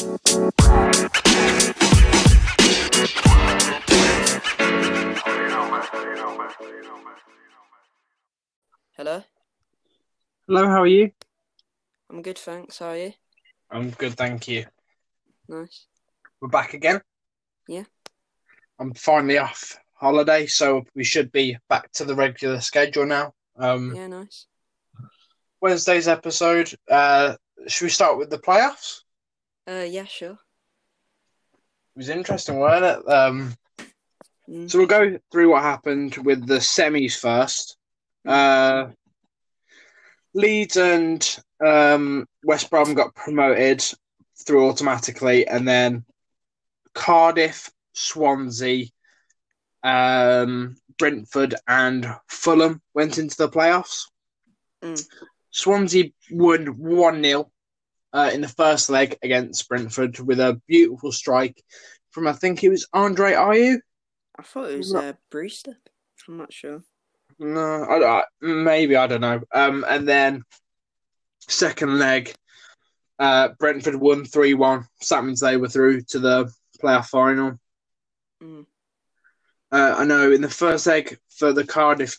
Hello, Hello, how are you? I'm good, thanks. How are you? I'm good, thank you. Nice. We're back again. Yeah. I'm finally off holiday, so we should be back to the regular schedule now. Um, Yeah, nice. Wednesday's episode. Uh, should we start with the playoffs? Uh, yeah, sure. It was interesting, wasn't it? Um, Mm. so we'll go through what happened with the semis first. Uh, Leeds and um, West Brom got promoted through automatically, and then Cardiff, Swansea, um, Brentford, and Fulham went into the playoffs. Mm. Swansea won 1 0 uh, in the first leg against Brentford with a beautiful strike from, I think it was Andre Ayew. I thought it was No. uh, Brewster. I'm not sure. No, I, I, maybe I don't know. Um, and then second leg, uh, Brentford won three one. So that means they were through to the playoff final. Mm. Uh, I know in the first leg for the Cardiff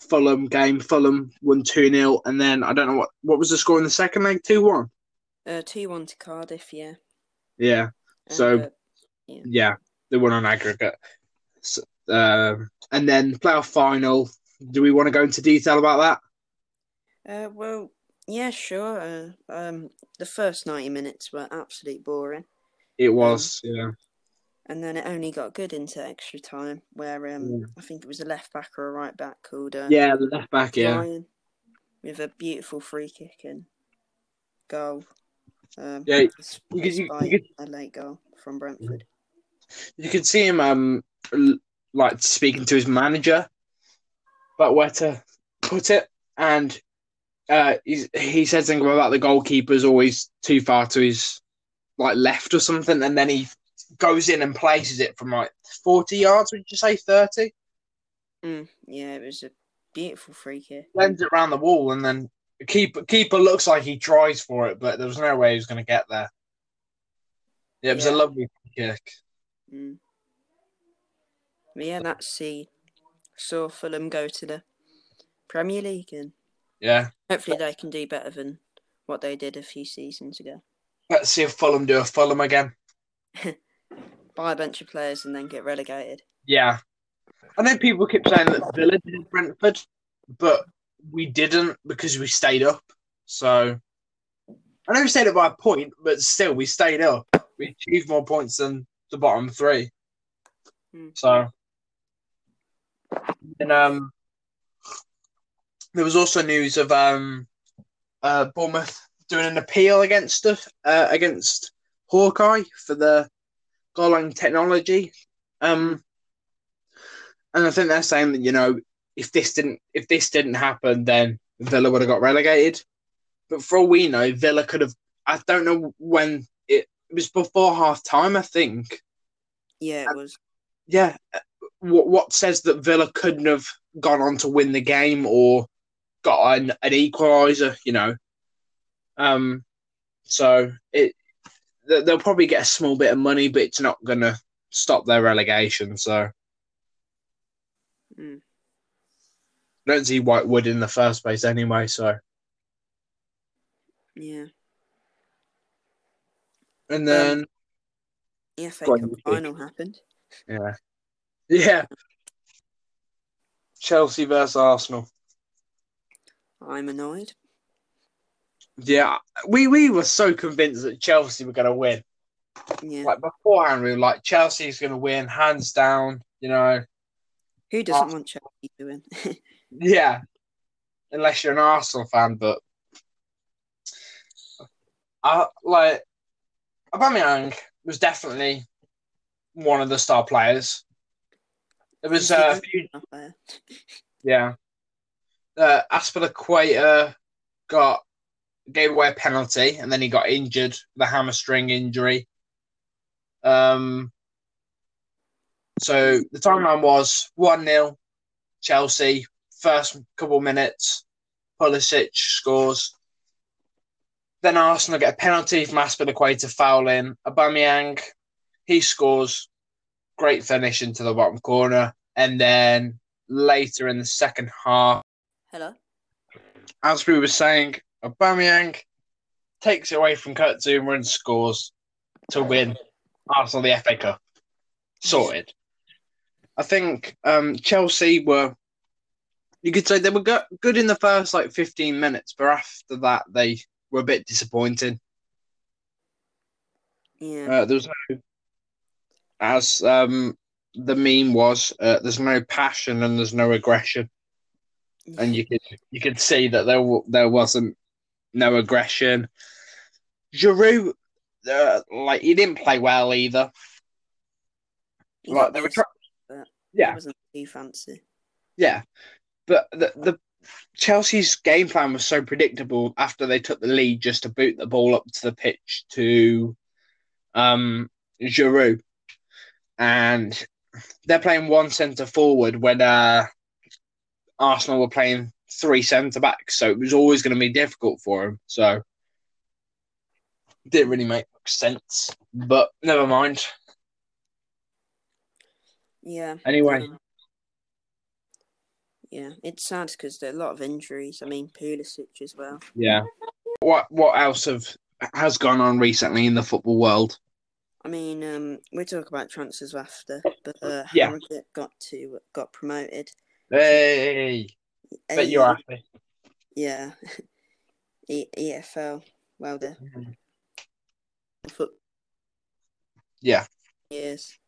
Fulham game, Fulham won two 0 and then I don't know what what was the score in the second leg, two one. Uh, two one to Cardiff. Yeah. Yeah, So- uh, yeah, they won on aggregate. So, um, and then playoff final. Do we want to go into detail about that? uh, well, yeah, sure. Uh, um, the first ninety minutes were absolutely boring, It was, yeah. and then it only got good into extra time, where um, Yeah. I think it was a left back or a right back called uh, Yeah, the left back, yeah. With a beautiful free kick and goal. Um, Yeah, you could- you- you could- a late goal from Brentford. You could see him um like speaking to his manager about where to put it, and uh, he's, he said something about the goalkeeper's always too far to his like left or something, and then he goes in and places it from like forty yards. Would you say thirty? Mm, yeah, it was a beautiful free kick. Lends it around the wall, and then the keeper keeper looks like he tries for it, but there was no way he was going to get there. Yeah, it was Yeah. a lovely kick. Mm. Yeah, that's the saw Fulham go to the Premier League, and Yeah. hopefully they can do better than what they did a few seasons ago. Let's see if Fulham do a Fulham again. Buy a bunch of players and then get relegated. Yeah. I know people keep saying that Villa did Brentford, but we didn't because we stayed up. So I know we stayed up by a point, but still we stayed up. We achieved more points than the bottom three. Hmm. So and um there was also news of um uh Bournemouth doing an appeal against us uh, against Hawkeye for the goal line technology. Um and I think they're saying that you know if this didn't if this didn't happen, then Villa would have got relegated. But for all we know, Villa could have. I don't know when it, it was before half time. I think. Yeah, it was. Yeah. What what says that Villa couldn't have gone on to win the game or got an, an equaliser? You know. Um. So it they- they'll probably get a small bit of money, but it's not going to stop their relegation. So. Mm. I don't see White Wood in the first place anyway, so Yeah. and um, then The FA Cup final happened. yeah, yeah, Chelsea versus Arsenal. I'm annoyed. Yeah, we we were so convinced that Chelsea were going to win. Yeah. Like beforehand, we were like Chelsea's going to win hands down. You know, Who doesn't Arsenal. want Chelsea to win? yeah, unless you're an Arsenal fan, but I like Aubameyang was definitely one of the star players. It was uh, a Yeah. Uh, Azpilicueta got gave away a penalty and then he got injured the hamstring injury. Um. So the timeline was one 0 Chelsea. First couple minutes, Pulisic scores. Then Arsenal get a penalty from Azpilicueta fouling Aubameyang. He scores. Great finish into the bottom corner. And then later in the second half, Hello. as we were saying, Aubameyang takes it away from Kurt Zouma and scores to win Arsenal the FA Cup. Sorted. I think um, Chelsea were, you could say they were go- good in the first like 15 minutes, but after that they were a bit disappointing. Yeah. Uh, there was no, as um, the meme was, uh, there's no passion and there's no aggression, and you could you could see that there w- there wasn't no aggression. Giroud, uh, like he didn't play well either. He Like they were yeah, It wasn't too fancy. yeah, but the the Chelsea's game plan was so predictable after they took the lead just to boot the ball up to the pitch to um Giroud, and they're playing one centre forward when uh, Arsenal were playing three centre backs, so it was always going to be difficult for him. So didn't really make sense, but never mind. Yeah. Anyway, um, yeah, it's sad because there are a lot of injuries. I mean, Pulisic as well. yeah. What what else have has gone on recently in the football world? I mean, um, we'll talk about transfers after, but uh, Yeah. Harrogate got to got promoted. Hey, bet you're happy. Yeah. E- EFL. Well, the foot Yeah, years.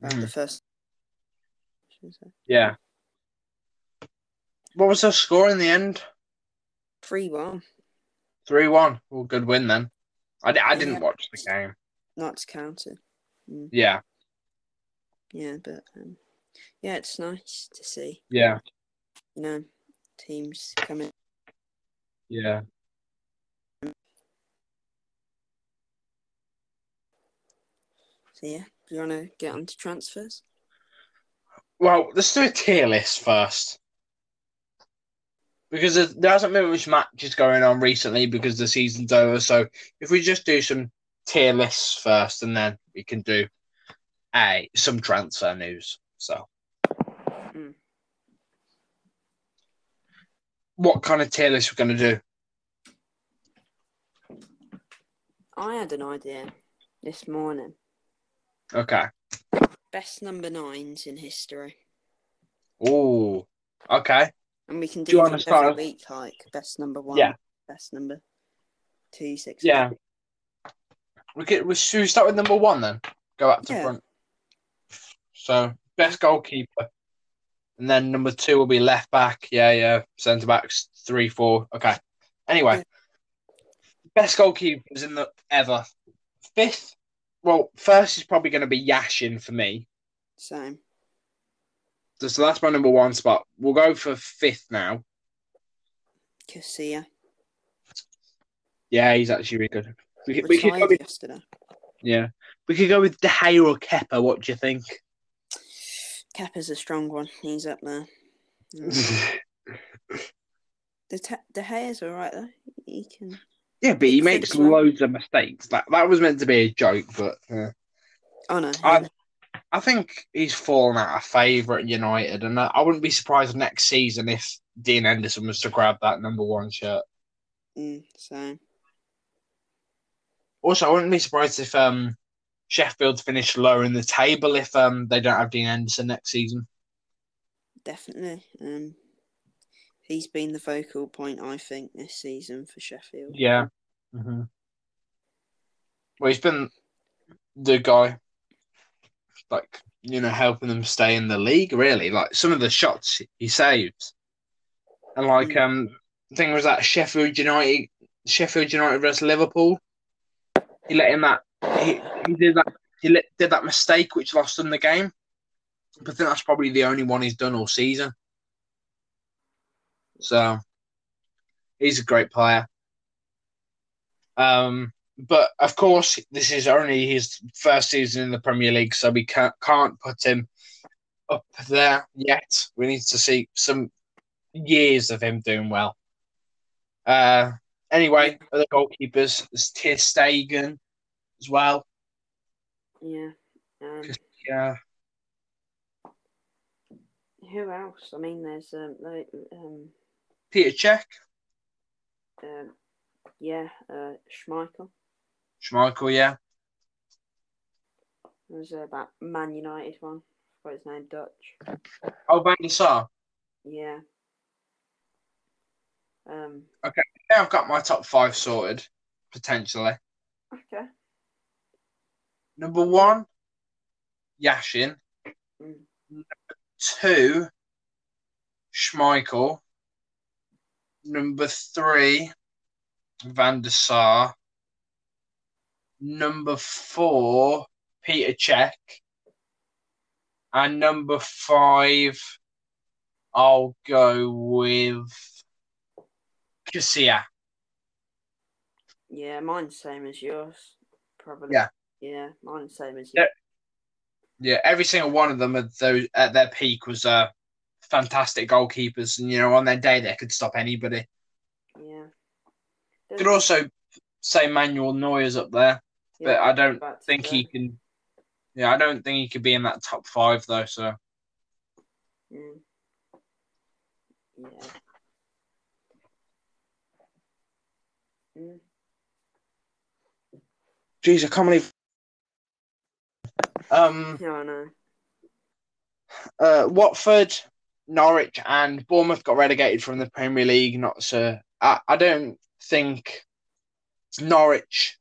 Well, Mhm. the first. yeah. What was the score in the end? Three one. Three one. Well, good win then. I, I didn't Yeah. watch the game. Not counted. Mm, Yeah, yeah, but um, yeah, it's nice to see. yeah, You know, teams coming. yeah. So yeah, do you want to get on to transfers? Well, let's do a tier list first. Because there there hasn't been much matches going on recently because the season's over. So if we just do some tier lists first and then we can do a some transfer news. So Mm. what kind of tier list we're gonna do? I had an idea this morning. Okay. Best number nines in history, Oh, okay. And we can Do you wanna start every week, like best number one, Yeah. best number two, six. Yeah. We could. We, should we start with number one then? Go back to Yeah. front. So best goalkeeper, and then number two will be left back. Yeah, yeah. Centre backs three, four. Okay. Anyway, Yeah. best goalkeepers in the ever. Fifth. Well, first is probably going to be Yashin for me. Same. So that's my number one spot. We'll go for fifth now. Casilla Yeah, he's actually really good. We could, we could go with, yesterday. yeah, we could go with De Gea or Kepa. What do you think? Kepa's a strong one. He's up there. Mm. The te- De Gea's all right though. He can. Yeah, but he makes well. loads of mistakes. That that was meant to be a joke, but uh, Oh no. I I think he's fallen out of favour at United, and I, wouldn't be surprised next season if Dean Henderson was to grab that number one shirt. Mm, same. Also, I wouldn't be surprised if um Sheffield finish lower in the table if um they don't have Dean Henderson next season. Definitely. Um, he's been the focal point, I think, this season for Sheffield. Yeah. Mm-hmm. Well, he's been the guy, like you know, helping them stay in the league. Really, like some of the shots he saves, and like Mm. um, the thing was that Sheffield United, Sheffield United versus Liverpool. He let him that he, he did that he let, did that mistake which lost them the game. But I think that's probably the only one he's done all season. So he's a great player. Um, but of course, this is only his first season in the Premier League, so we can't, can't put him up there yet. We need to see some years of him doing well. Uh, anyway, other goalkeepers, there's Ter Stegen as well. Yeah. Um, Yeah, who else? I mean, there's um, like, um, Peter Cech, um yeah, uh, Schmeichel. Schmeichel, yeah. There's uh, that Man United one. What his name? Dutch. Oh, Van der Sar. Yeah. Um. Okay. Now I've got my top five sorted, potentially. Okay. Number one, Yashin. Mm. Two, Schmeichel. Number three, Van der Sar. Number four, Peter Cech. And number five, I'll go with Casilla. Yeah, mine's same as yours. Probably. Yeah. Yeah, mine's same as Yeah. yours. Yeah, every single one of them at those at their peak was uh fantastic goalkeepers, and you know on their day they could stop anybody. Yeah. Could also say Manuel Neuer's up there, but I don't think he can. Yeah, I don't think he could be in that top five though. So Mm. Yeah. Mm. Jeez, I can't believe. Um, Yeah, I know. uh, Watford, Norwich, and Bournemouth got relegated from the Premier League. Not so. I, I don't think Norwich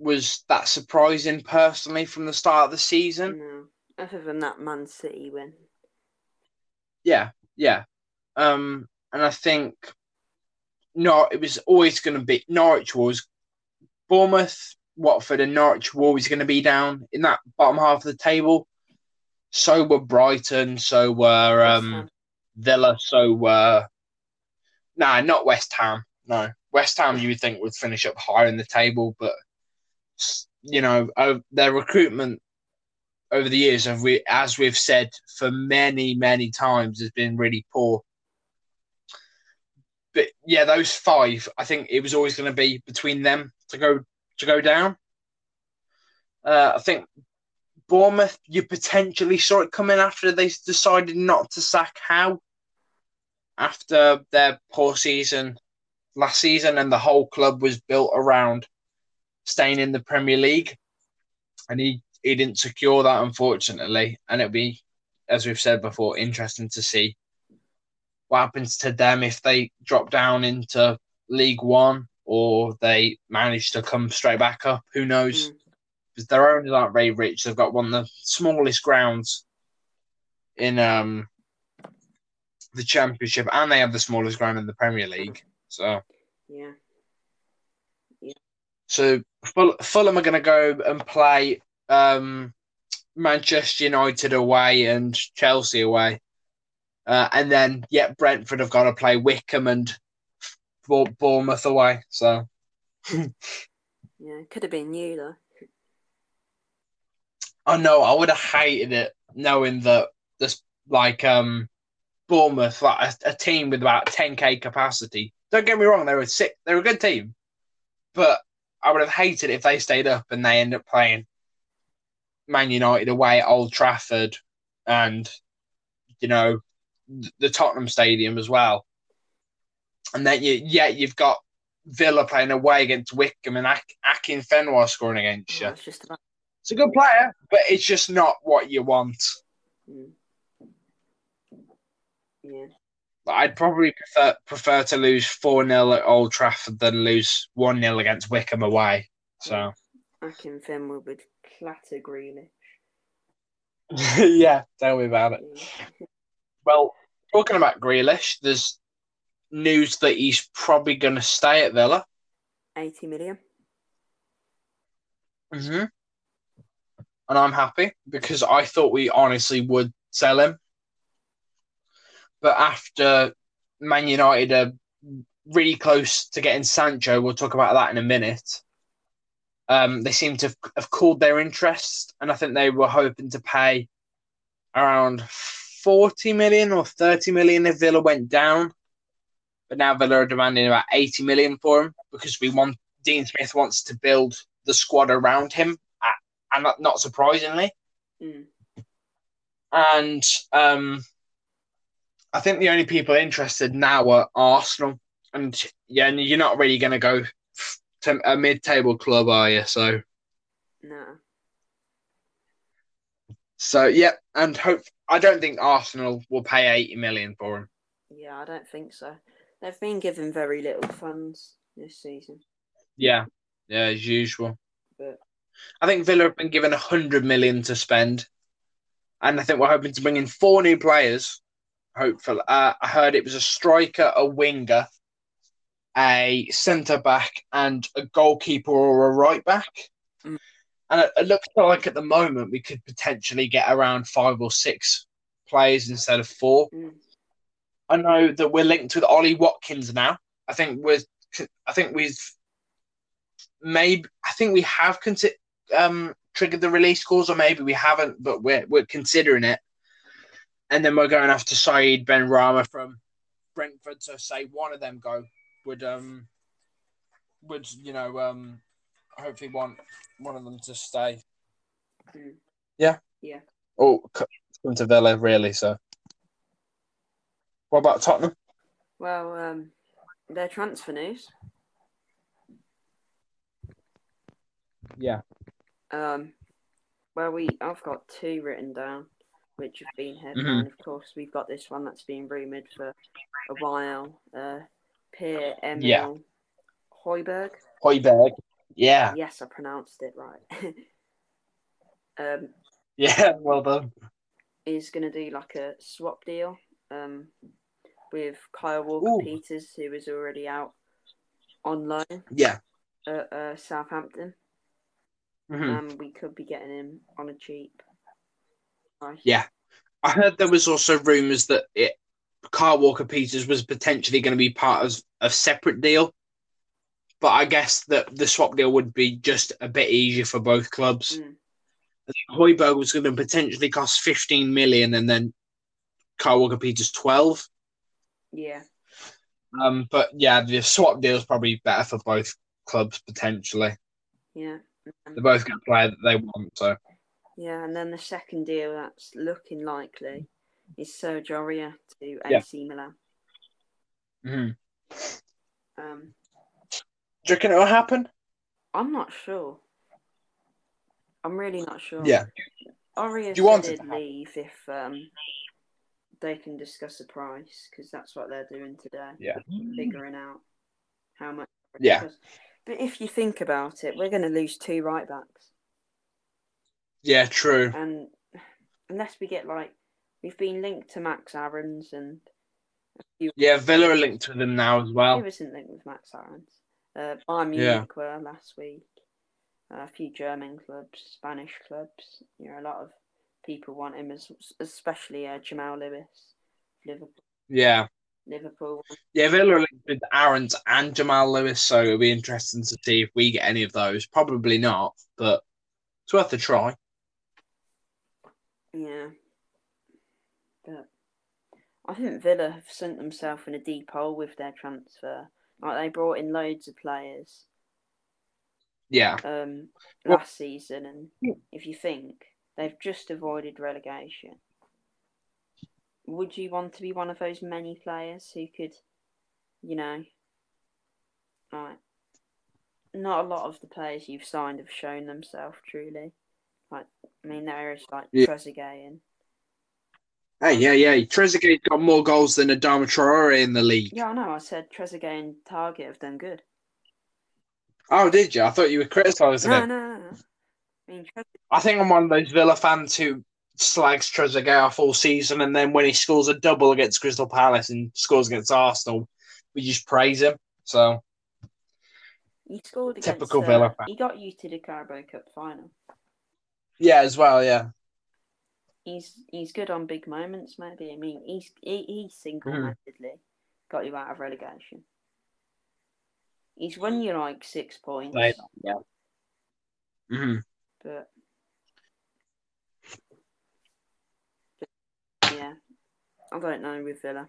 was that surprising personally from the start of the season. No. Other than that Man City win. Yeah, yeah. Um, and I think no, it was always going to be Norwich was Bournemouth, Watford, and Norwich were always going to be down in that bottom half of the table. So were Brighton. So were um, Villa. So were nah, not West Ham. No, West Ham you would think would finish up higher in the table, but you know their recruitment over the years, have we, as we've said for many, many times, has been really poor. But yeah, those five, I think it was always going to be between them to go to go down. Uh, I think Bournemouth, you potentially saw it coming after they decided not to sack Howe after their poor season last season, and the whole club was built around staying in the Premier League, and he he didn't secure that unfortunately, and it'll be, as we've said before, interesting to see what happens to them if they drop down into League One or they manage to come straight back up. Who knows? Mm. Because their owners aren't very rich. They've got one of the smallest grounds in um the Championship, and they have the smallest ground in the Premier League. So. Yeah. So Ful- Fulham are going to go and play um, Manchester United away and Chelsea away, uh, and then yeah, Brentford have got to play Wycombe and Bour- Bournemouth away. So Yeah. Could have been you though. I know I would have hated it knowing that this like um Bournemouth, like a, a team with about 10k capacity. Don't get me wrong, they were sick, they're a good team, but I would have hated if they stayed up and they end up playing Man United away at Old Trafford and you know the Tottenham Stadium as well. And then you, yeah, you've got Villa playing away against Wycombe and Ak- Akinfenwa scoring against you. Oh, it's just about. It's a good player, but it's just not what you want. Mm. Yeah. I'd probably prefer prefer to lose four 0 at Old Trafford than lose one 0 against Wycombe away. So Akinfenwa would clatter Grealish. yeah, tell me about it. Well, talking about Grealish, there's news that he's probably going to stay at Villa. 80 million. Mm-hmm. And I'm happy because I thought we honestly would sell him. But after Man United are really close to getting Sancho, we'll talk about that in a minute. Um, they seem to have called their interest, and I think they were hoping to pay around 40 million or 30 million if Villa went down. But now Villa are demanding about 80 million for him. because we want Dean Smith wants to build the squad around him, and not, not surprisingly. Mm. And um, I think the only people interested now are Arsenal, and yeah, you're not really going to go to a mid-table club, are you? So, No. so yeah, and hope I don't think Arsenal will pay eighty million for him. Yeah, I don't think so. They've been given very little funds this season. Yeah, yeah, as usual. But I think Villa have been given hundred million to spend, and I think we're hoping to bring in four new players. Hopefully, uh, I heard it was a striker, a winger, a centre back, and a goalkeeper or a right back. Mm. And it, it looks like at the moment we could potentially get around five or six players instead of four. mm, I know that we're linked with Ollie Watkins now. I think we're. I think we've. Maybe I think we have consi- um, triggered the release clause, or maybe we haven't, but we're we're considering it. And then we're going after Said Benrahma from Brentford. So say one of them go would um would you know um hopefully want one of them to stay. mm. Yeah. Yeah. Oh, come to Villa really. So what about Tottenham? Well, um, their transfer news. Yeah. Um, well, we I've got two written down, which have been headlined. Of course, we've got this one that's been rumored for a while. Uh, Pierre-Emile Yeah. Højbjerg. Højbjerg. Yeah. Yes, I pronounced it right. um, Yeah. Well done. is going to do like a swap deal um, with Kyle Walker Ooh. Peters, who is already out on loan Yeah. at uh, Southampton. Mhm. Um, we could be getting him on a cheap. Yeah. I heard there was also rumours that it Carl Walker Peters was potentially going to be part of a separate deal. But I guess that the swap deal would be just a bit easier for both clubs. Mm. I think Højbjerg was going to potentially cost 15 million and then Carl Walker Peters 12. Yeah. Um, but yeah, the swap deal is probably better for both clubs potentially. Yeah. Um, They both get a player that they want. So yeah, and then the second deal that's looking likely is Sergio Aurier to Yeah. AC Milan. Mhm. Um, do you reckon it will happen? I'm not sure. I'm really not sure. Yeah. Aurier Do you want said it to leave if um, they can discuss a price because that's what they're doing today. Yeah. figuring out how much. Yeah. costs. But if you think about it, we're going to lose two right backs, Yeah, true. and unless we get like we've been linked to Max Aarons and Yeah, Villa are linked to them now as well. isn't linked with Max Aarons. Uh, Bayern Yeah. Were last week. Uh, a few German clubs, Spanish clubs. You know, a lot of people want him, as especially uh, Jamal Lewis, Liverpool. Yeah. Liverpool. Yeah, Villa are linked with Aarons and Jamal Lewis, so it'll be interesting to see if we get any of those. Probably not, but it's worth a try. Yeah. But I think Villa have sent themselves in a deep hole with their transfer. Like they brought in loads of players Yeah. um Well- last season and if you think they've just avoided relegation. Would you want to be one of those many players who could, you know, like not a lot of the players you've signed have shown themselves truly. Like I mean there is like Yeah. Trezeguet and Hey, yeah, yeah. Trezeguet's got more goals than Adama Traore in the league. Yeah, I know. I said Trezeguet and Targett have done good. Oh, did you? I thought you were criticising No, him. no, no, no. I mean, Tre- I think I'm one of those Villa fans who slags Trezeguet off all season, and then when he scores a double against Crystal Palace and scores against Arsenal, we just praise him. So he scored against. Typical uh, Villa fan. He got you to the Carabao Cup final. Yeah, as well, yeah. He's he's good on big moments. Maybe I mean he's he, he single-handedly got you out of relegation. He's won you like six points, Right. Yeah. hmm but yeah, I don't know with Villa.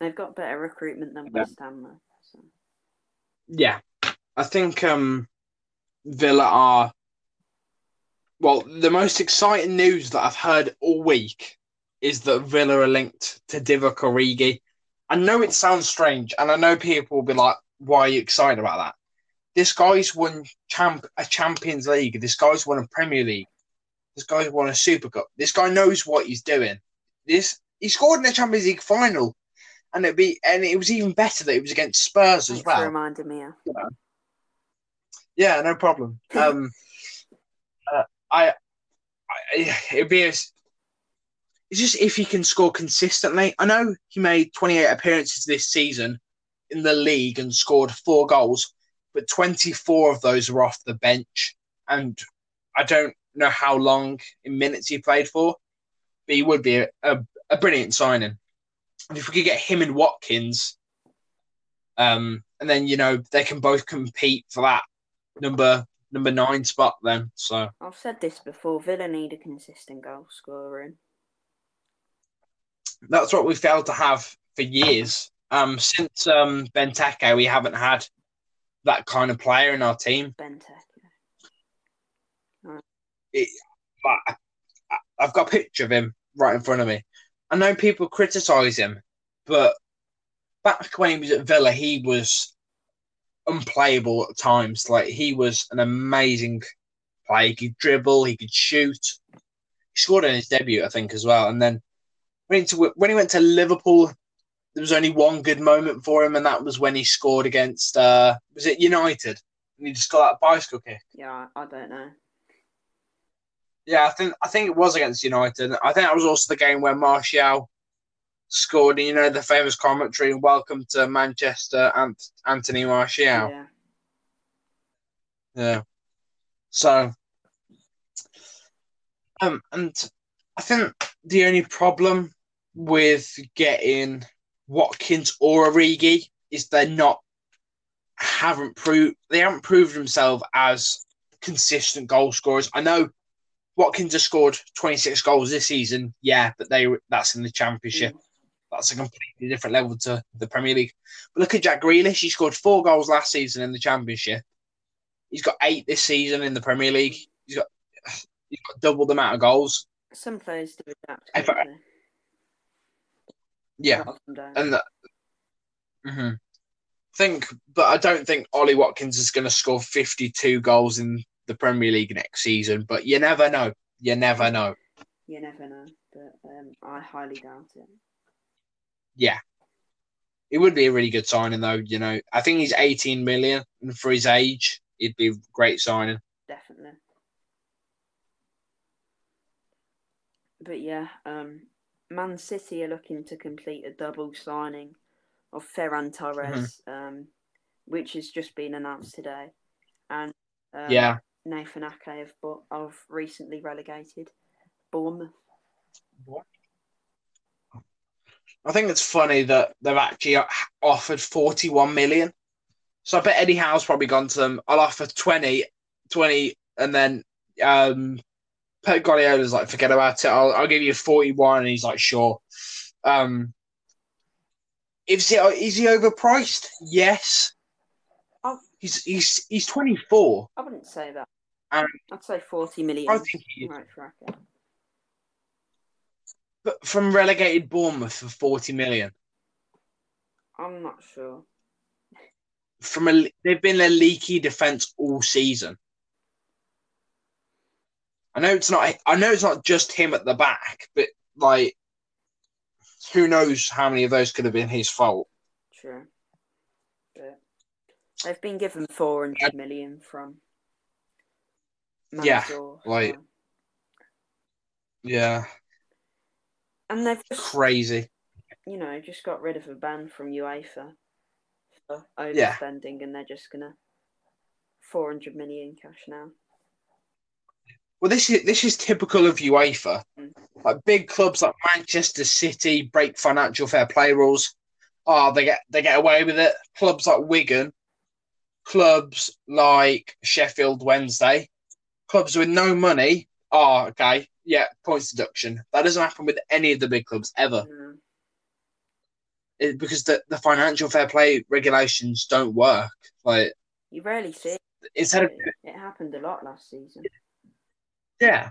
They've got better recruitment than Yeah. West Ham though. So. Yeah. I think um, Villa are. Well, the most exciting news that I've heard all week is that Villa are linked to Divock Origi. I know it sounds strange, and I know people will be like, "Why are you excited about that?" This guy's won champ a Champions League. This guy's won a Premier League. This guy's won a Super Cup. This guy knows what he's doing. This he scored in the Champions League final, and it be and it was even better that it was against Spurs as well. for reminding me. yeah. Yeah, no problem. Um, I, I, it'd be a, it's just if he can score consistently. I know he made 28 appearances this season in the league and scored four goals, but 24 of those were off the bench, and I don't know how long in minutes he played for, but he would be a, a, a brilliant signing. And if we could get him and Watkins, um, and then you know they can both compete for that number number nine spot then. So I've said this before. Villa need a consistent goal scorer that's what we failed to have for years. Um, since um Benteke, we haven't had that kind of player in our team. Benteke. But I- I've got a picture of him right in front of me. I know people criticise him, but back when he was at Villa, he was unplayable at times. Like he was an amazing player. He could dribble, he could shoot. He scored in his debut, I think, as well. And then when he, to, when he went to Liverpool, there was only one good moment for him, and that was when he scored against uh, was it United? And he just got that bicycle kick. Yeah, I, I don't know. Yeah, I think I think it was against United. I think that was also the game where Martial scored. You know the famous commentary, "Welcome to Manchester, Ant- Anthony Martial." Yeah. Yeah. So, um, and I think the only problem with getting Watkins or Origi is they're not haven't proved they haven't proved themselves as consistent goal scorers. I know Watkins has scored 26 goals this season, yeah, but they that's in the championship. Mm. That's a completely different level to the Premier League. But look at Jack Grealish. He scored four goals last season in the championship. He's got eight this season in the Premier League. He's got he's got double the amount of goals. Some players do adapt. If I-. Yeah, and that, mm-hmm. think, but I don't think Ollie Watkins is going to score 52 goals in the Premier League next season. But you never know. You never know. You never know, but um, I highly doubt it. Yeah, it would be a really good signing, though. You know, I think he's 18 million, and for his age, it'd be a great signing. Definitely. But yeah, um, Man City are looking to complete a double signing of Ferran Torres, um, which has just been announced today, and um, Yeah, Nathan Ake have, bo- of recently relegated Bournemouth. I think it's funny that they've actually offered 41 million. So I bet Eddie Howe's probably gone to them. I'll offer 20, 20 and then um, Pep Guardiola's like, forget about it. I'll, I'll give you 41. And he's like, sure. Um, is, he, is he overpriced? Yes. Oh. He's, he's, he's 24. I wouldn't say that. Um, I'd say forty million. I think he is. right for Ake. But from relegated Bournemouth for 40 million. I'm not sure. From a, they've been a leaky defense all season. I know it's not. I know it's not just him at the back, but like, who knows how many of those could have been his fault? True. But they've been given four hundred million from. Yeah, like- Yeah, and they've just, crazy. you know, just got rid of a ban from UEFA for Yeah. and they're just gonna four hundred million cash now. Well, this is this is typical of UEFA. Mm. Like big clubs like Manchester City break financial fair play rules. Oh, they get they get away with it. Clubs like Wigan, clubs like Sheffield Wednesday, clubs with no money. Oh, okay, yeah, points deduction. That doesn't happen with any of the big clubs ever. Mm, It, because the, the financial fair play regulations don't work. Like You rarely see it. instead of It happened a lot last season. yeah.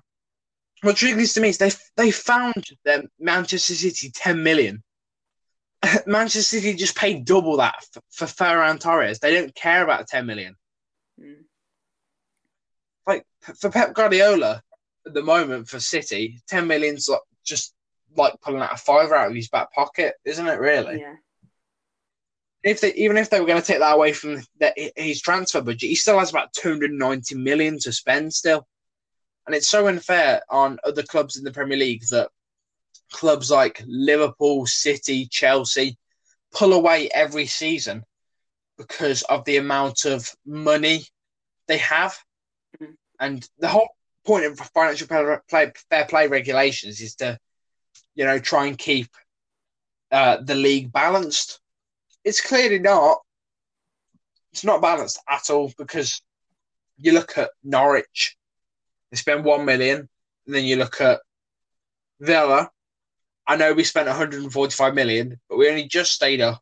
What triggers to me is they they found them Manchester City ten million. Manchester City just paid double that for, for Ferran Torres. They don't care about ten million. Mm. Like for Pep Guardiola at the moment for City, ten million's like just like pulling out a fiver out of his back pocket, isn't it? Really? Yeah. If they even if they were going to take that away from the, his transfer budget, he still has about two hundred ninety million to spend still, and it's so unfair on other clubs in the Premier League that clubs like Liverpool, City, Chelsea pull away every season because of the amount of money they have, Mhm. and the whole point of financial play, fair play regulations is to, you know, try and keep uh, the league balanced it's clearly not. It's not balanced at all because you look at Norwich, they spend one million, and then you look at Villa. I know we spent 145 million, but we only just stayed up.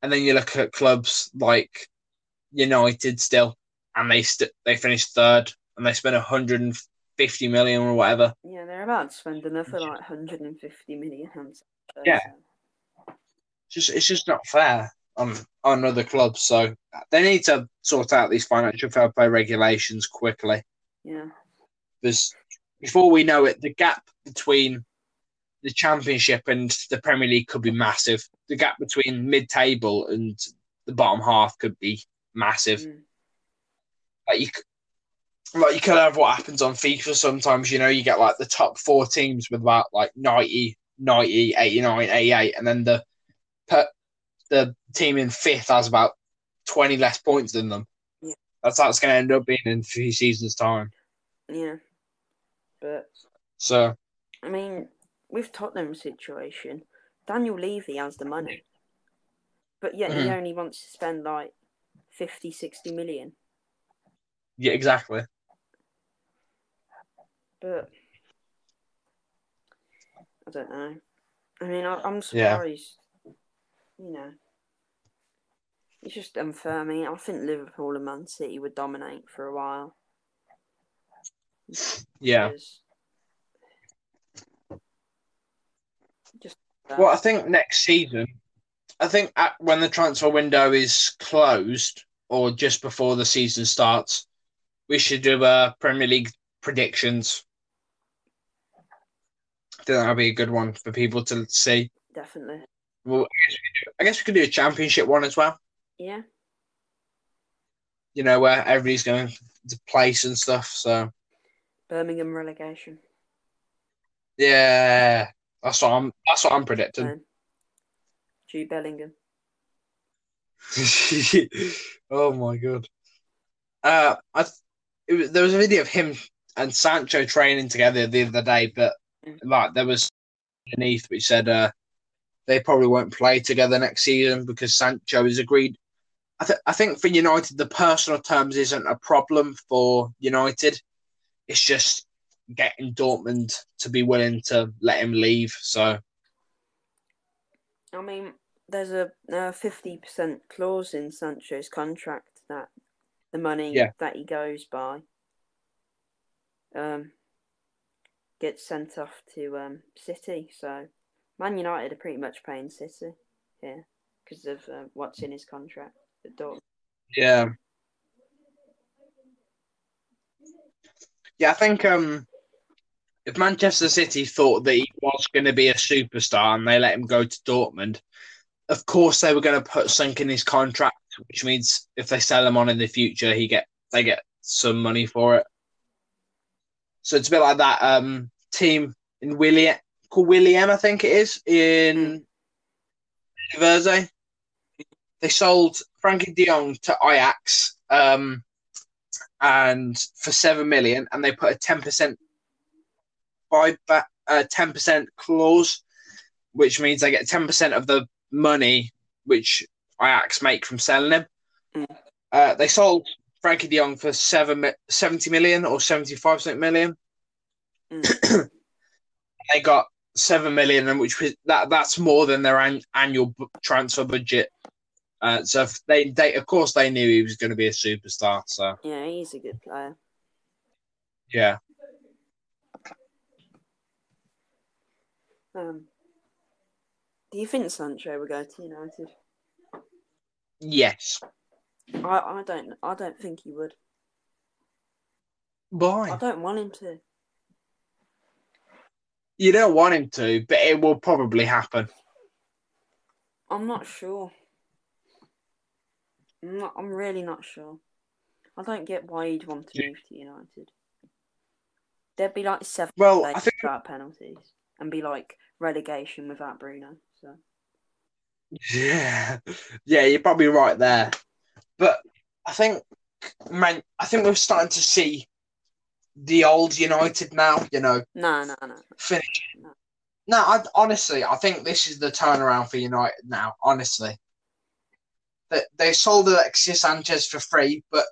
And then you look at clubs like United still, and they st- they finished third, and they spent 150 million or whatever. Yeah, they're about to spend another like 150 million on Yeah. It's just it's just not fair on on other clubs. So they need to sort out these financial fair play regulations quickly. Yeah. Because before we know it, the gap between the Championship and the Premier League could be massive. The gap between mid-table and the bottom half could be massive. Mm. Like you, like you could have what happens on FIFA sometimes. You know, you get like the top four teams with about like 90, 90, 89, 88, and then the per, the team in fifth has about twenty less points than them. Yeah. That's how it's going to end up being in a few seasons' time. Yeah. But So I mean, with Tottenham's situation, Daniel Levy has the money. But yet he Mhm. only wants to spend like 50, 60 million. yeah, exactly. But I don't know. I mean, I, I'm Yeah. surprised. You know, it's just unfair. I mean, I think Liverpool and Man City would dominate for a while. Yeah. because- Just uh, Well, I think next season, I think at, when the transfer window is closed or just before the season starts, we should do a Premier League predictions. I think that'll be a good one for people to see. definitely. Well, I guess we could do, I guess we could do a championship one as well. Yeah. You know, where everybody's going to place and stuff. So Birmingham relegation. yeah, that's what I'm. That's what I'm predicting. Then. Jude Bellingham. oh my god. Uh, I it was, there was a video of him and Sancho training together the other day, but. Like there was underneath which said uh they probably won't play together next season because Sancho has agreed. I, th- I think for United the personal terms isn't a problem for United. It's just getting Dortmund to be willing to let him leave. So I mean, there's a fifty percent clause in Sancho's contract that the money Yeah. that he goes by um gets sent off to um City. So Man United are pretty much paying City here because of uh, what's in his contract at Dortmund. Yeah. Yeah, I think um if Manchester City thought that he was going to be a superstar and they let him go to Dortmund, of course they were going to put something in his contract, which means if they sell him on in the future, he get they get some money for it. So it's a bit like that um team in William called William, I think it is in Verze. They sold Frenkie De Jong to Ajax um, and for seven million, and they put a ten percent buyback, uh, ten percent clause, which means they get ten percent of the money which Ajax make from selling him. Mm. Uh, they sold Frenkie De Jong for seven mi- 70 million or seventy five million. Mm. They got seven million, and which was that that's more than their an, annual transfer budget Uh, so they, they, of course, they knew he was going to be a superstar. So Yeah, he's a good player. yeah, Um, do you think Sancho will go to United? yes. I, I don't. I don't think he would. Why? I don't want him to. You don't want him to, but it will probably happen. I'm not sure. I'm not. I'm really not sure. I don't get why he'd want to move to United. There'd be like seven Well, I think without penalties, and be like relegation without Bruno. So Yeah, yeah, you're probably right there. But I think, man, I think we're starting to see the old United now. You know, no, no, no. finish. No. No, I, honestly, I think this is the turnaround for United now. Honestly, that they sold Alexis Sanchez for free, but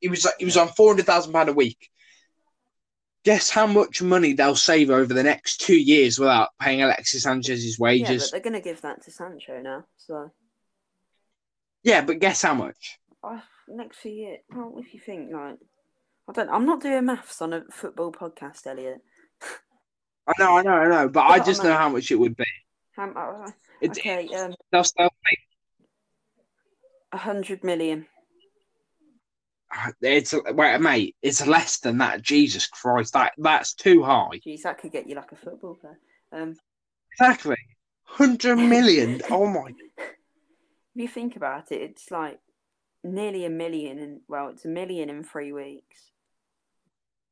he was he was on four hundred thousand pound a week. Guess how much money they'll save over the next two years without paying Alexis Sanchez's wages? Yeah, but they're gonna give that to Sancho now. So Yeah, but guess how much? oh, next few years. Well, if you think like, I don't. I'm not doing maths on a football podcast, Elliot. I know, I know, I know, but I just know. know how much it would be. How, uh, It, okay, um, they'll still pay. a hundred million. It's wait, mate. It's less than that. Jesus Christ, that that's too high. Jeez, that could get you like a football player. Um, Exactly, hundred million. oh my. if you think about it, it's like nearly a million, and well, it's a million in three weeks.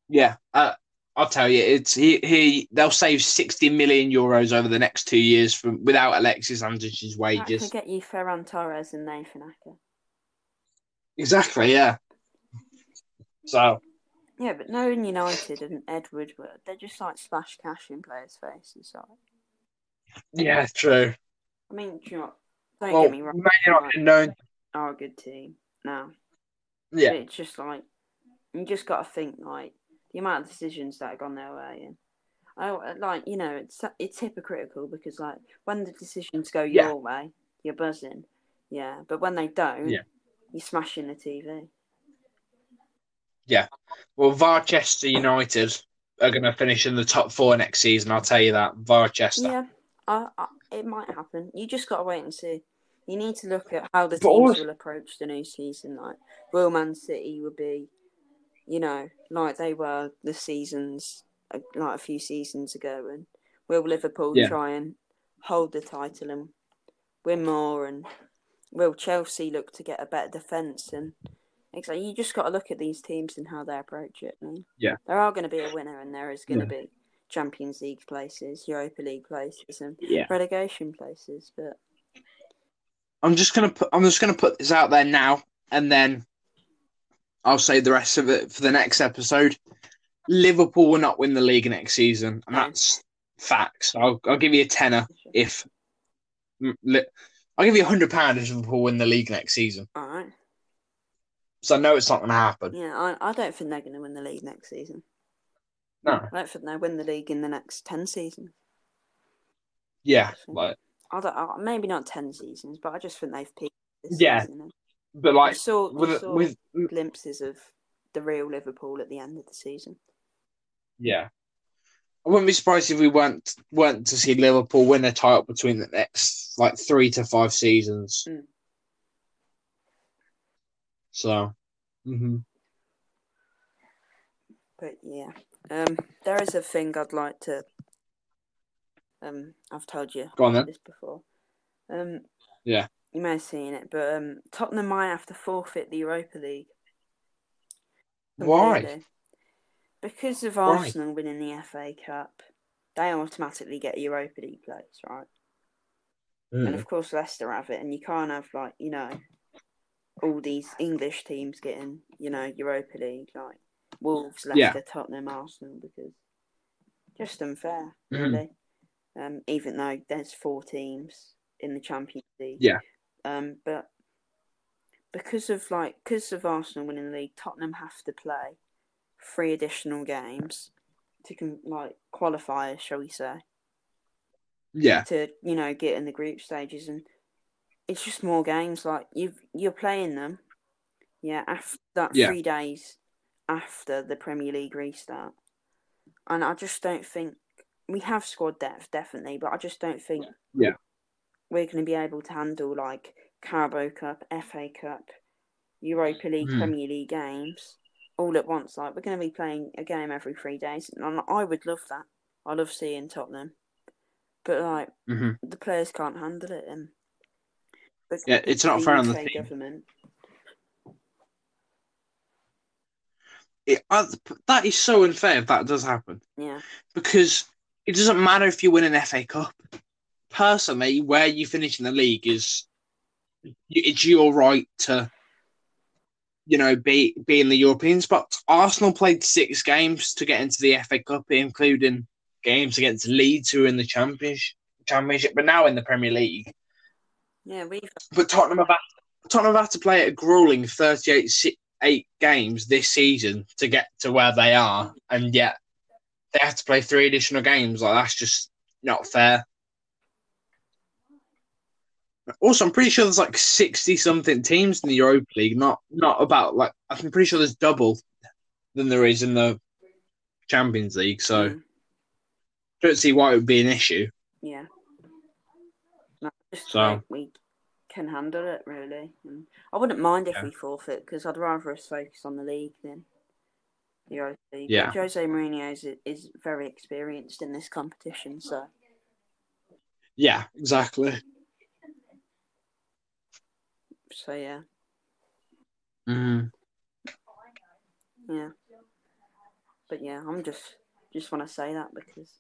Yeah, uh, I'll tell you, it's he, he. They'll save sixty million euros over the next two years from without Alexis Sanchez's That wages. could get you Ferran Torres and Nathan Aké. Exactly, yeah. So Yeah, but knowing United and Edward, they're just like splash cash in players' faces. Like, yeah, true. I mean, do you know, don't Well, get me wrong, Man United known. are a good team now. Yeah, But it's just like you just got to think like the amount of decisions that have gone their way, and I like you know it's it's hypocritical because like when the decisions go Yeah. your way, you're buzzing, yeah, but when they don't, Yeah. you're smashing the TV. Yeah, well, Varchester United are going to finish in the top four next season. I'll tell you that. Varchester. Yeah, I, I, it might happen. You just got to wait and see. You need to look at how the But teams also- will approach the new season. Like, will Man City will be, you know, like they were the seasons, uh, like a few seasons ago, and will Liverpool Yeah. try and hold the title and win more, and will Chelsea look to get a better defence? And exactly, you just got to look at these teams and how they approach it. Mean, Yeah. there are going to be a winner, and there is going to Yeah. be Champions League places, Europa League places, and Yeah. relegation places. But I'm just gonna put. I'm just gonna put this out there now, and then I'll say the rest of it for the next episode. Liverpool will not win the league next season, and that's facts. I'll, I'll give you a tenner if I'll give you a hundred pound if Liverpool win the league next season. all right, So I know it's not going to happen. yeah, I, I don't think they're going to win the league next season. No, I don't think they'll win the league in the next ten seasons. yeah, like, I don't, maybe not ten seasons, but I just think they've peaked. This Yeah. season. But you like saw, you with saw with glimpses of the real Liverpool at the end of the season. yeah, I wouldn't be surprised if we weren't weren't to see Liverpool win a title between the next like three to five seasons. Mm. So, hmm But yeah, um, there is a thing I'd like to. Um, I've told you go on then. this before. Um, Yeah. You may have seen it, but um, Tottenham might have to forfeit the Europa League. Why? Because of Why? Arsenal winning the FA Cup, they automatically get Europa League place, right? And Mm. of course, Leicester have it, and you can't have like you know all these English teams getting you know Europa League like Wolves, Leicester, Yeah. Tottenham, Arsenal because just unfair, Mhm. really. Um, even though there's four teams in the Champions League, Yeah. Um, but because of like because of Arsenal winning the league, Tottenham have to play three additional games to like qualify, shall we say? Yeah, to you know get in the group stages and it's just more games. Like you you're playing them, yeah, after that Yeah. three days after the Premier League restart, and I just don't think we have squad depth definitely, but I just don't think Yeah. We're going to be able to handle like Carabao Cup, FA Cup, Europa League, Mhm. Premier League games all at once. Like we're going to be playing a game every three days, and I would love that. I love seeing Tottenham, but like hmm the players can't handle it, and Yeah, it's not fair on the team. government. It, I, that is so unfair if that does happen Yeah, because it doesn't matter if you win an FA Cup. Personally, where you finish in the league is it's your right to, you know, be be in the Europeans. But Arsenal played six games to get into the FA Cup, including games against Leeds, who are in the championship, championship, but now in the Premier League. yeah, we've But Tottenham have had, Tottenham have had to play a grueling 38 eight games this season to get to where they are, and yet they have to play three additional games. Like that's just not fair. Also, I'm pretty sure there's like 60 something teams in the Europa League. Not not about like I'm pretty sure there's double than there is in the Champions League. So Mm, don't see why it would be an issue. yeah. No, So- we can handle it really. And I wouldn't mind if Yeah. we forfeit because I'd rather us focus on the league than the Europa League. Yeah. But Jose Mourinho is, is very experienced in this competition, so Yeah, exactly. So yeah, Mm. yeah. But yeah, I'm just just want to say that because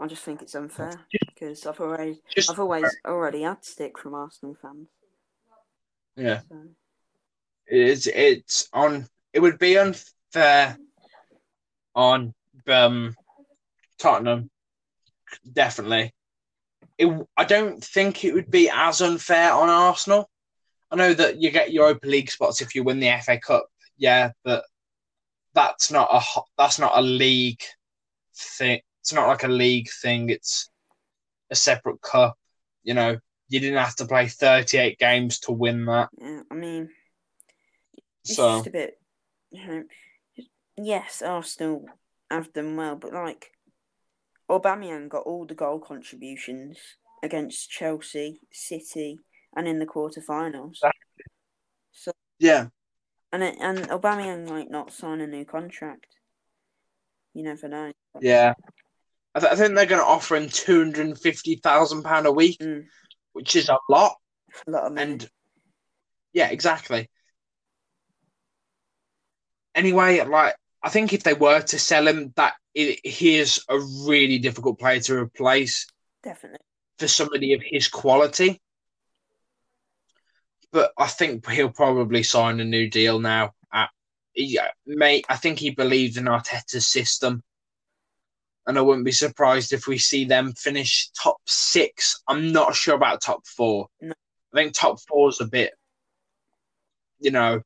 I just think it's unfair because I've already Just I've always already had stick from Arsenal fans. yeah. So it's it's on it would be unfair on um Tottenham definitely it, I don't think it would be as unfair on Arsenal. I know that you get Europa League spots if you win the FA Cup yeah but that's not a that's not a league thing. It's not like a league thing. It's a separate cup you know. You didn't have to play 38 games to win that. Yeah, I mean it's so just a bit. You know, yes, Arsenal have done well, but like Aubameyang got all the goal contributions against Chelsea, City, and in the quarterfinals. So yeah and it, and Aubameyang might not sign a new contract. You never know. Yeah, I, th- I think they're going to offer him two hundred and fifty thousand pound a week, Mm, which is a lot. a lot of money. And yeah, exactly. Anyway, like I think if they were to sell him, that it, he is a really difficult player to replace Definitely. for somebody of his quality. But I think he'll probably sign a new deal now. At, he, uh, mate, I think he believes in Arteta's system. And I wouldn't be surprised if we see them finish top six. I'm not sure about top four. No. I think top four is a bit, you know,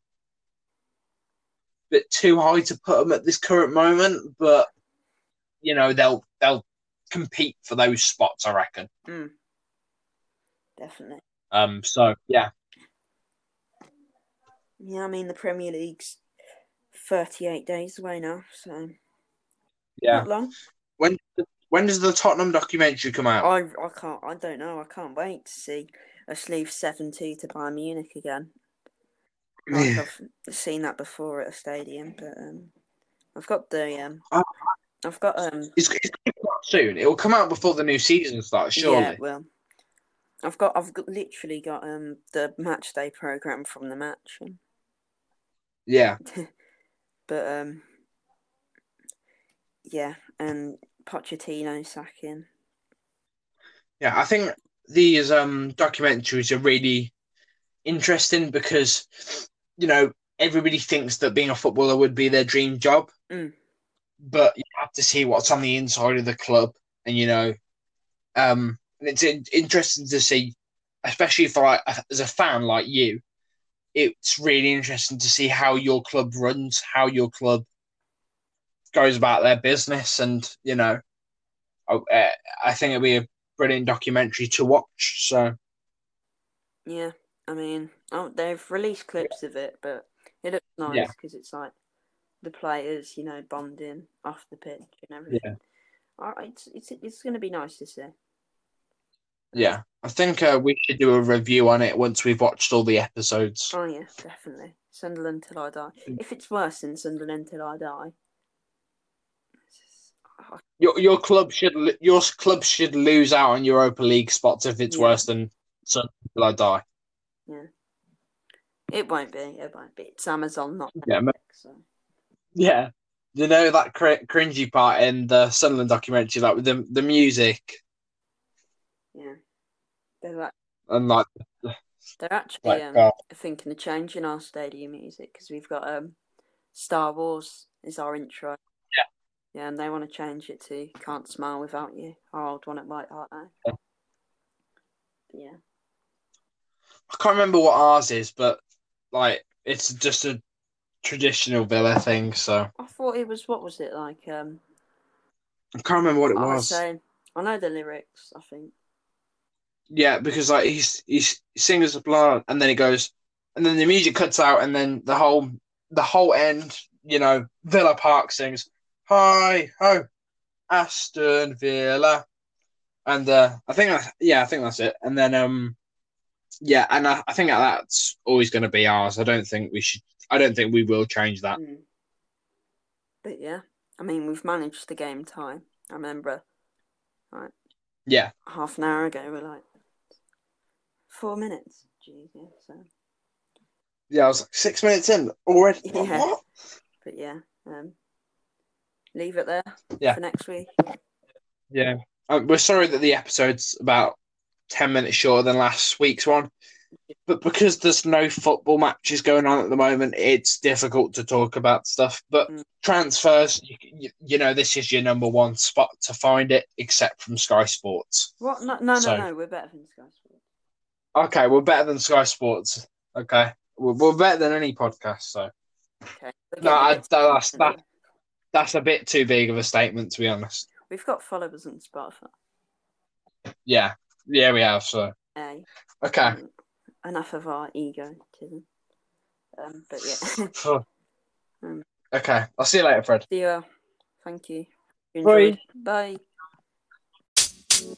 bit too high to put them at this current moment. But you know, they'll they'll compete for those spots. I reckon. Mm, definitely. Um. So yeah, Yeah, I mean the Premier League's thirty-eight days away now, so yeah. not long. When when does the Tottenham documentary come out? I I can't. I don't know. I can't wait to see us leave seven two to Bayern Munich again. Like Yeah. I've seen that before at a stadium, but um, I've got the um, Oh. I've got um, It's, it's come out soon. It will come out before the new season starts, surely. yeah, well, I've got I've got, literally got um the match day program from the match, and, Yeah. but um, yeah, and Pochettino sacking. Yeah, I think these um documentaries are really interesting because you know everybody thinks that being a footballer would be their dream job, Mm. But you have to see what's on the inside of the club, and you know, um, and it's in- interesting to see, especially for like as a fan like you, it's really interesting to see how your club runs, how your club goes about their business, and you know, I, I think it'll be a brilliant documentary to watch. So Yeah, I mean, oh, they've released clips of it, but it looks nice Yeah. because it's like the players, you know, bonding off the pitch and everything. Yeah. It's it's it's going to be nice to see. Yeah, I think uh, we should do a review on it once we've watched all the episodes. Oh yeah, definitely. Sunderland till I die. Mm. If it's worse than Sunderland till I die, just- oh, Your your club should your club should lose out on Europa League spots if it's Yeah. worse than Sun till I die. Yeah, it won't be. It won't be. It's Amazon, not Yeah, So. Yeah, you know that cr- cringy part in the Sunderland documentary, like with the the music Yeah, they're like, and like they're actually like um, uh, thinking of changing our stadium music because we've got um, Star Wars is our intro. Yeah. Yeah, and they want to change it to "Can't Smile Without You," our old one at White Hart now. Yeah. Yeah, I can't remember what ours is, but like it's just a traditional Villa thing. So I thought it was what was it like? Um, I can't remember what it I was was. saying, I know the lyrics. I think. Yeah, because like he's he's he sings a blah, and then he goes, and then the music cuts out, and then the whole the whole end, you know, Villa Park sings, "Hi ho, Aston Villa," and uh, I think I, yeah, I think that's it. And then um, yeah, and I, I think that's always going to be ours. I don't think we should. I don't think we will change that. Mm. But yeah, I mean, we've managed the game time. I remember right? Yeah, half an hour ago, we're like four minutes. Jeez, yeah. So, yeah. I was like six minutes in already. Yeah. What? but yeah, um, leave it there Yeah. for next week. Yeah, um, we're sorry that the episode's about ten minutes shorter than last week's one, but because there's no football matches going on at the moment, it's difficult to talk about stuff. But Mm. transfers, you, you, know, this is your number one spot to find it, except from Sky Sports. What? No, no, So- no, no. We're better than Sky Sports. Okay, we're better than Sky Sports. Okay, we're, we're better than any podcast. So Okay. No, I, that's that, that's a bit too big of a statement, to be honest. We've got followers on Spotify. Yeah, yeah, we have. So okay. Um, enough of our egotism. Um, but yeah. Um, Okay, I'll see you later, Fred. See you. Thank you. You Bye. enjoyed. Bye. You